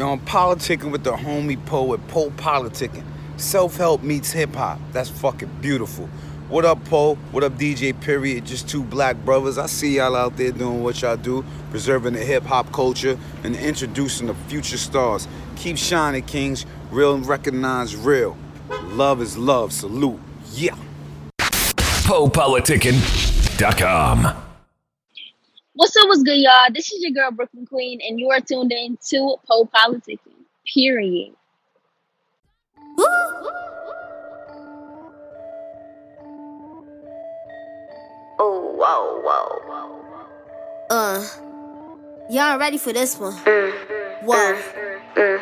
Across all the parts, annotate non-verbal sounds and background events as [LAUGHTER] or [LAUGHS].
Yo, I'm politicking with the homie poet, Poe Politicking. Self help meets hip hop. That's fucking beautiful. What up, Poe? What up, DJ Period? Just two black brothers. I see y'all out there doing what y'all do, preserving the hip hop culture and introducing the future stars. Keep shining, Kings. Real and recognize real. Love is love. Salute. Yeah. PoePoliticking.com. What's up, what's good, y'all? This is your girl, Brooklyn Queen, and you are tuned in to Poe Politicking, period. Oh, whoa, whoa. Uh, y'all ready for this one? Mm, whoa. Mm, mm,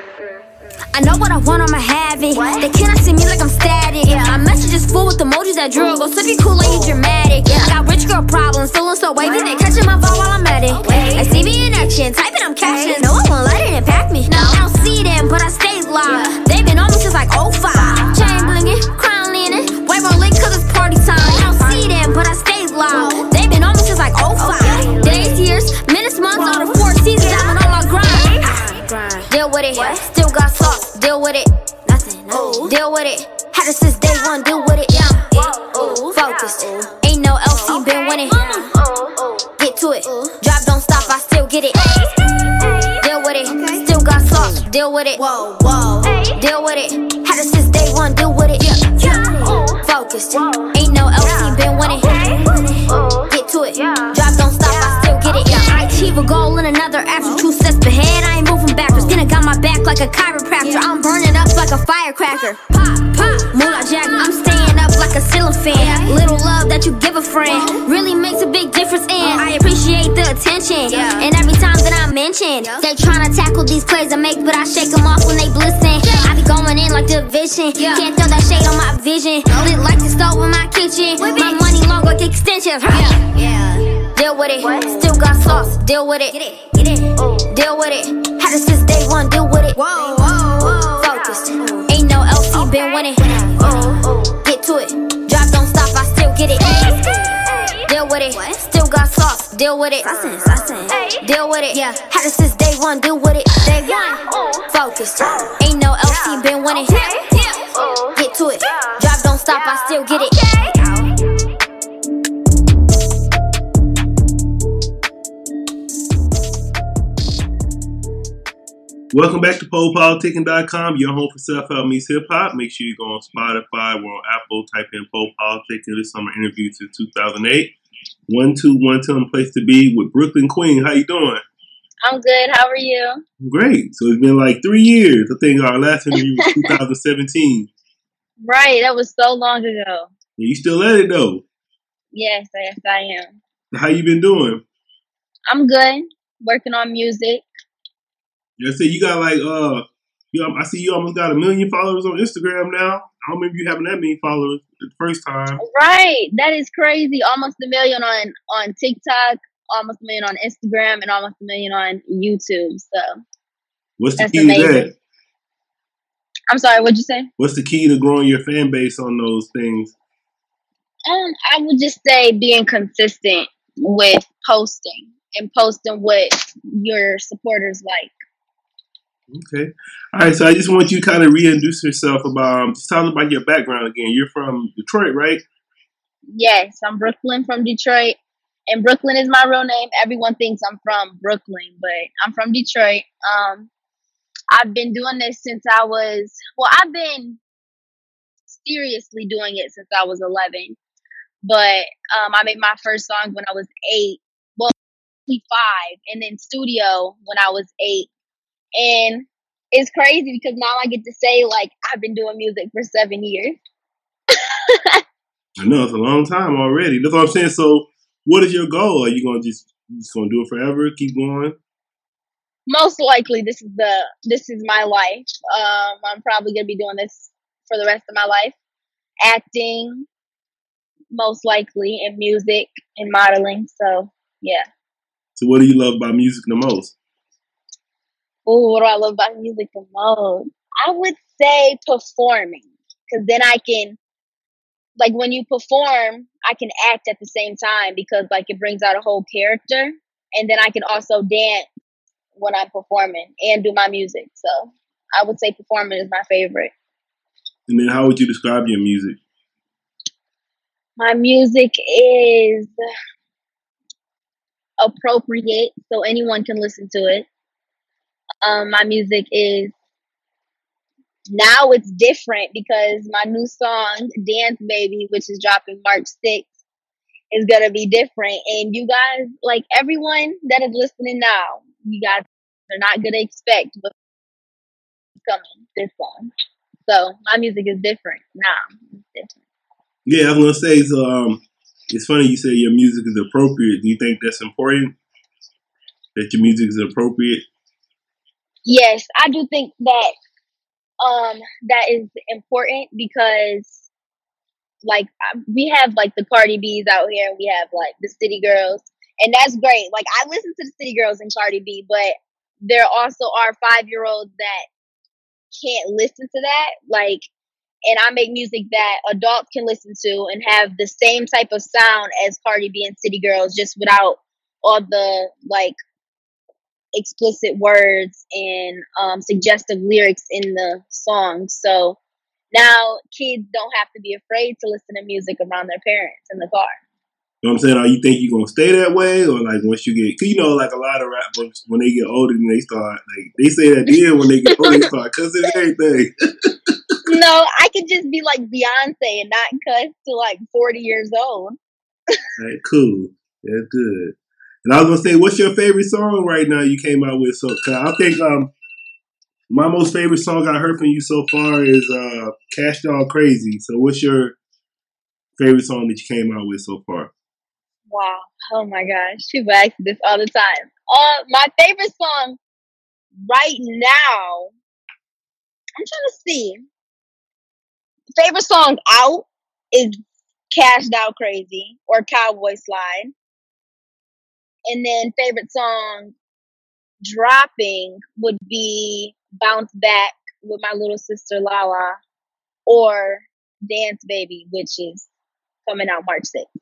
I know what I want, I'ma have it. They cannot see me like I'm static. My is full with emojis that drill. Go slip you cool like you dramatic. I got rich girl problems, feeling so wavy. They catching my vibe while I'm at it. I see me in action, typing, I'm catching. No, I won't let it impact me. No, I don't see them, but I stay live. They've been on me since like 05. Chain blinging, crown leaning. Wave on link cause it's party time. I don't see them, but I stay live. They've been on me since like 05. Days, years, minutes, months, all the four seasons. I've been on my grind. Deal with it. Still got sauce. Deal with it. Nothing. No. Deal with it. With it. Whoa, whoa. Deal with it. Had it since day one. Deal with it. Yeah. yeah. Focused. Ain't no LC been winning. Get to it. Drop don't stop. I still get it. I achieve a goal in another after two steps ahead. I ain't moving backwards. Then I got my back like a chiropractor. I'm burning up like a firecracker. Pop, pop. Moolah Jack. I'm staying up like a ceiling fan. Little love that you give a friend really makes a big difference. And uh-huh. I appreciate the attention. And every time that I mention, they tryna tackle these plays I make, but I shake them off when they glisten. I be going in like division. Can't throw that shade on my vision. Lit like the stove in my kitchen. My money long like extensions. Yeah. yeah. Deal with it. Still got sauce. Deal with it. Get it. Get it. Ooh. Oh. Deal with it. Had it since day one. Deal with it. Whoa. whoa, whoa. Focused. Ain't no LC been winning. Oh, oh. Get to it. Drop don't stop. I still get it. Deal with it. Still got sauce. Deal with it. Deal with it. Yeah. Had it since day one. Deal with it. Day one. Oh. Focused. Oh. Ain't no LC been winning. Oh. Get to it. Drop don't stop. I still get it. Welcome back to PoePoliticking.com, your home for self help meets hip hop. Make sure you go on Spotify, we're on Apple, type in Poe Politicking. This summer interview since 2008. One two one two place to be with Brooklyn Queen. How you doing? I'm good. How are you? Great. So it's been like three years. I think our last interview was 2017. [LAUGHS] Right. That was so long ago. You still at it though. Yes, yes, I am. How you been doing? I'm good. Working on music. I said you got like uh, you I see you almost got a million followers on Instagram now. I don't remember you having that many followers the first time. Right. That is crazy. Almost a million on on TikTok, almost a million on Instagram, and almost a million on YouTube. So What's the key to that? I'm sorry. What'd you say? What's the key to growing your fan base on those things? Um, I would just say being consistent with posting and posting what your supporters like. Okay. All right. So I just want you to kind of reintroduce yourself about um, just us about your background again. You're from Detroit, right? Yes, I'm Brooklyn from Detroit, and Brooklyn is my real name. Everyone thinks I'm from Brooklyn, but I'm from Detroit. Um, I've been doing this since I was well. I've been seriously doing it since I was 11, but um, I made my first song when I was eight. Well, five, and then studio when I was eight, and it's crazy because now I get to say like I've been doing music for seven years. I know it's a long time already. That's what I'm saying. So, what is your goal? Are you gonna just you just gonna do it forever? Keep going? most likely this is the this is my life. Um, I'm probably gonna be doing this for the rest of my life. Acting, most likely, and music and modeling. So yeah. So, what do you love about music the most? Oh, what do I love about music the most? I would say performing, because then I can, like, when you perform, I can act at the same time because, like, it brings out a whole character, and then I can also dance when I'm performing and do my music. So I would say performing is my favorite. And then, how would you describe your music? My music is appropriate, so anyone can listen to it. Um, my music is now it's different because my new song, Dance Baby, which is dropping March 6th, is gonna be different. And you guys, like everyone that is listening now, you guys are not gonna expect what's coming this song. So my music is different now. Different. Yeah, I was gonna say so. Um, it's funny you say your music is appropriate. Do you think that's important? That your music is appropriate? Yes, I do think that um that is important because like we have like the Cardi B's out here and we have like the City Girls and that's great. Like I listen to the City Girls and Cardi B, but there also are 5-year-olds that can't listen to that like and I make music that adults can listen to and have the same type of sound as Cardi B and City Girls just without all the like explicit words and um, suggestive lyrics in the song. So now kids don't have to be afraid to listen to music around their parents in the car. You know what I'm saying? Are you think you're gonna stay that way, or like once you get, cause you know, like a lot of rappers when they get older, and they start like they say that then when they get older, they start cussing everything. [LAUGHS] no, I could just be like Beyonce and not cuss to like 40 years old. right, cool. That's good. And I was gonna say, what's your favorite song right now you came out with? So I think um my most favorite song I heard from you so far is uh Cash Dog Crazy. So what's your favorite song that you came out with so far? Wow. Oh my gosh. People ask this all the time. Uh my favorite song right now. I'm trying to see. Favorite song out is Cashed Out Crazy or Cowboy Slide. And then favorite song dropping would be Bounce Back with my little sister Lala or Dance Baby, which is coming out March 6th.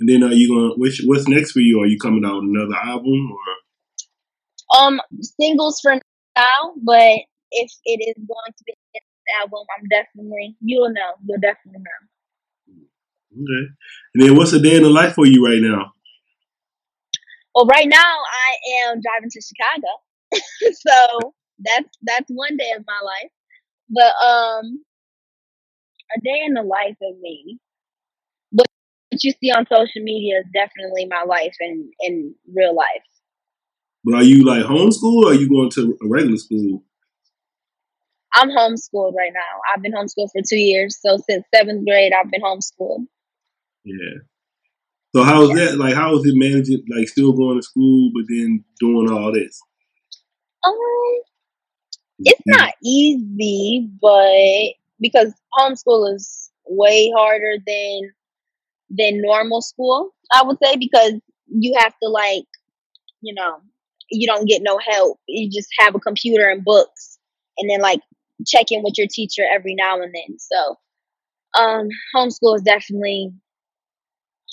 And then are you gonna which what's next for you? Are you coming out another album or Um singles for now, but if it is going to be an album, I'm definitely you'll know. You'll definitely know. Okay. And then what's a day in the life for you right now? Well, right now I am driving to Chicago, [LAUGHS] so that's that's one day of my life. But um, a day in the life of me. What you see on social media is definitely my life in in real life. But are you like homeschooled or are you going to a regular school? I'm homeschooled right now. I've been homeschooled for two years. So since seventh grade, I've been homeschooled. Yeah. So how is that? Like, how is it managing? Like, still going to school, but then doing all this? Um, it's not easy, but because homeschool is way harder than than normal school, I would say, because you have to like, you know, you don't get no help. You just have a computer and books, and then like check in with your teacher every now and then. So, um, homeschool is definitely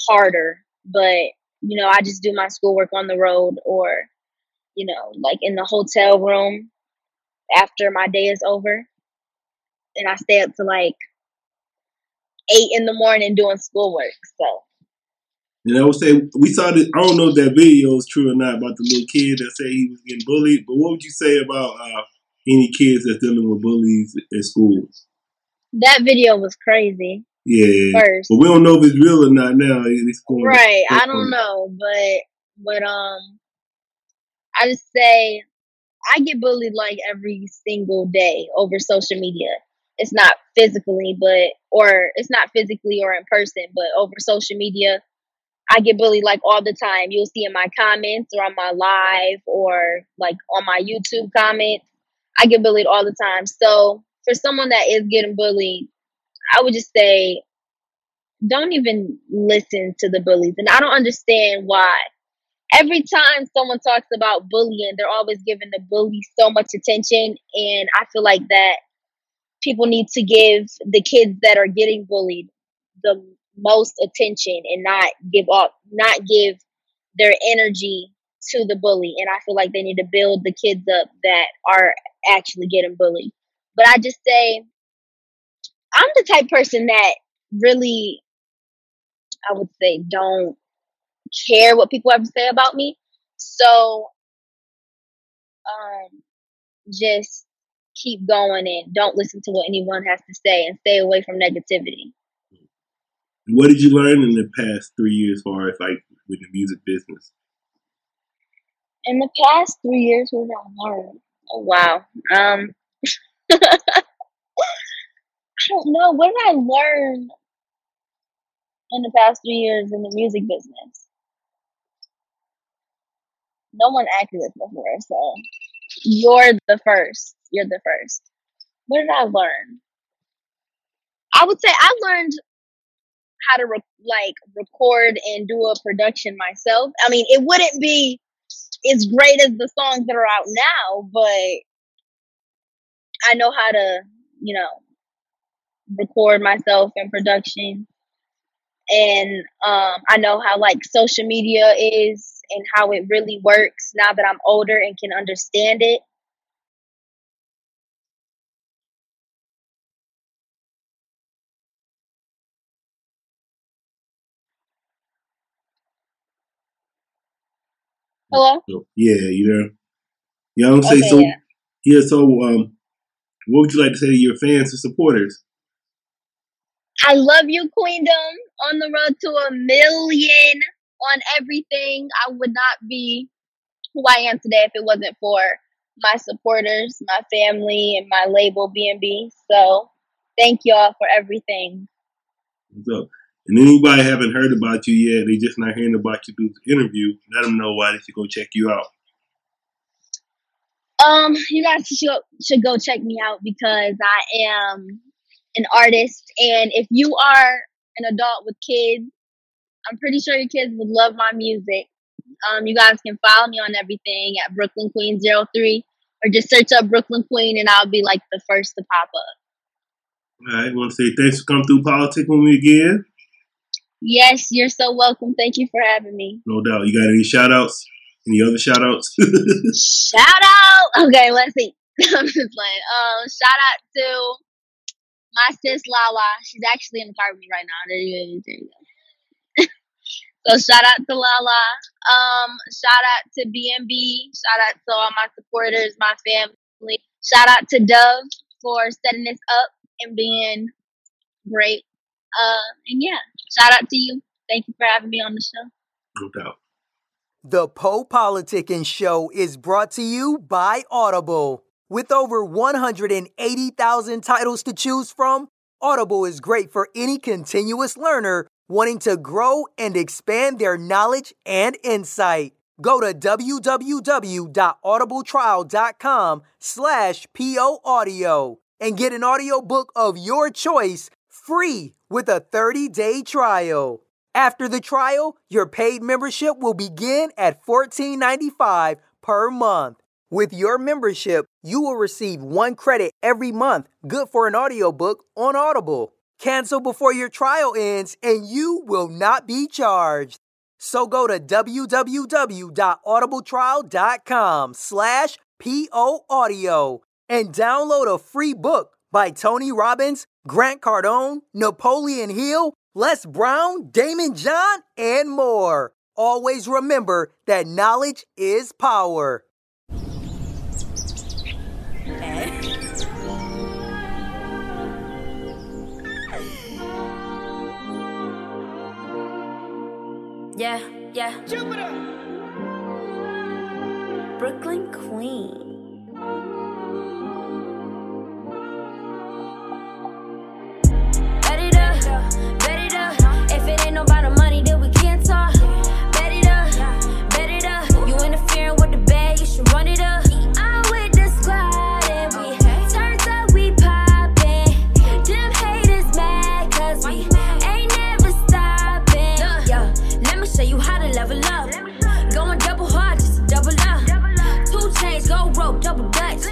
harder, but you know, I just do my schoolwork on the road or, you know, like in the hotel room after my day is over. And I stay up to like eight in the morning doing schoolwork. So And I would say we saw this. I don't know if that video is true or not about the little kid that said he was getting bullied. But what would you say about uh, any kids that's dealing with bullies at school? that video was crazy. Yeah, First. but we don't know if it's real or not now. It's going Right. I don't know, but but um I just say I get bullied like every single day over social media. It's not physically, but or it's not physically or in person, but over social media. I get bullied like all the time. You'll see in my comments or on my live or like on my YouTube comments. I get bullied all the time. So for someone that is getting bullied, I would just say don't even listen to the bullies. And I don't understand why. Every time someone talks about bullying, they're always giving the bully so much attention. And I feel like that people need to give the kids that are getting bullied the most attention and not give up, not give their energy to the bully. And I feel like they need to build the kids up that are actually getting bullied. But I just say, I'm the type person that really, I would say, don't care what people have to say about me. So, um, just keep going and don't listen to what anyone has to say and stay away from negativity. What did you learn in the past three years, as far as like with the music business? In the past three years, what did I learn? Oh wow. Um, [LAUGHS] know. What did I learn in the past three years in the music business? No one acted this before, so you're the first. You're the first. What did I learn? I would say I learned how to re- like record and do a production myself. I mean, it wouldn't be as great as the songs that are out now, but I know how to, you know, record myself in production. And um, I know how like social media is and how it really works now that I'm older and can understand it. Hello? Yeah, you know. What I'm saying? Okay, so yeah. yeah, so um what would you like to say to your fans and supporters? I love you, Queendom. On the road to a million on everything. I would not be who I am today if it wasn't for my supporters, my family, and my label BNB. So thank y'all for everything. So, and anybody haven't heard about you yet, they just not hearing about you through the interview, let them know why they should go check you out. Um, you guys should should go check me out because I am an artist, and if you are an adult with kids, I'm pretty sure your kids would love my music. Um, you guys can follow me on everything at Brooklyn Queen 03 or just search up Brooklyn Queen, and I'll be like the first to pop up. All right, I want to say thanks for coming through politics with me again. Yes, you're so welcome. Thank you for having me. No doubt. You got any shout outs? Any other shout outs? [LAUGHS] Shout out. Okay, let's see. [LAUGHS] I'm just playing. Um, shout out to my sis Lala. She's actually in the car with me right now. There you go. There you go. [LAUGHS] so shout out to Lala. Um, shout out to BNB. Shout out to all my supporters, my family. Shout out to Dove for setting this up and being great. Uh, and yeah, shout out to you. Thank you for having me on the show. no doubt. The Poe Politicking Show is brought to you by Audible. With over 180,000 titles to choose from, Audible is great for any continuous learner wanting to grow and expand their knowledge and insight. Go to www.audibletrial.com slash POAudio and get an audiobook of your choice free with a 30-day trial. After the trial, your paid membership will begin at $14.95 per month. With your membership, you will receive one credit every month, good for an audiobook on Audible. Cancel before your trial ends and you will not be charged. So go to www.audibletrial.com slash POAudio and download a free book by Tony Robbins, Grant Cardone, Napoleon Hill, Les Brown, Daymond John, and more. Always remember that knowledge is power. Yeah, yeah. Jupiter! Brooklyn Queen. level up. Going double hard, just double up. Two chains, gold rope, double dutch.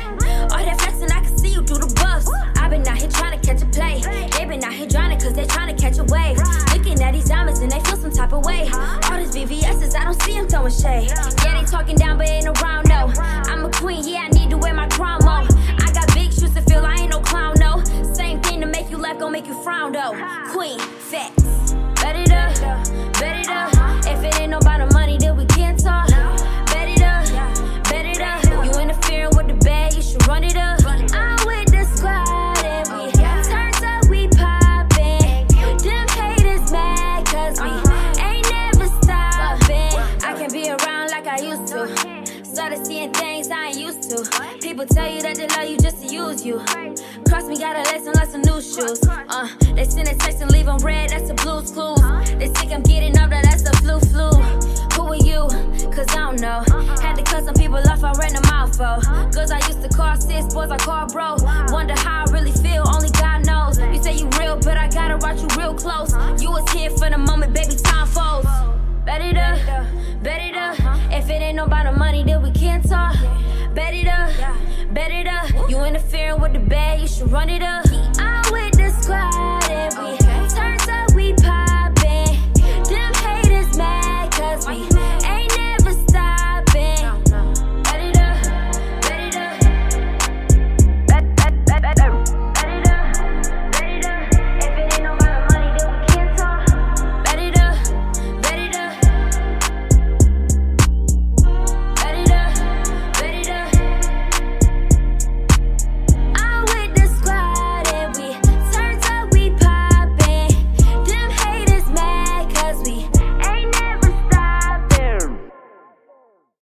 All that flexing, I can see you through the buffs. I've been out here trying to catch a play. They been out here drowning cause they trying to catch a wave. Looking at these diamonds and they feel some type of way. All these VVS's, I don't see them throwing shade. Yeah, they talking down, but ain't around no. I'm a queen, yeah, I need to wear my crown more. I got big shoes to fill, I ain't no clown, no. Same thing to make you laugh, gon' make you frown, though. Queen, fat, boys I call bro. Wonder how I really feel, only God knows. You say you real, but I gotta watch you real close. You was here for the moment, baby, time folds. Bet it up, bet it up. If it ain't about the money, then we can't talk. Bet it up, bet it up. You interfering with the bag, you should run it up. I'm with the squad and we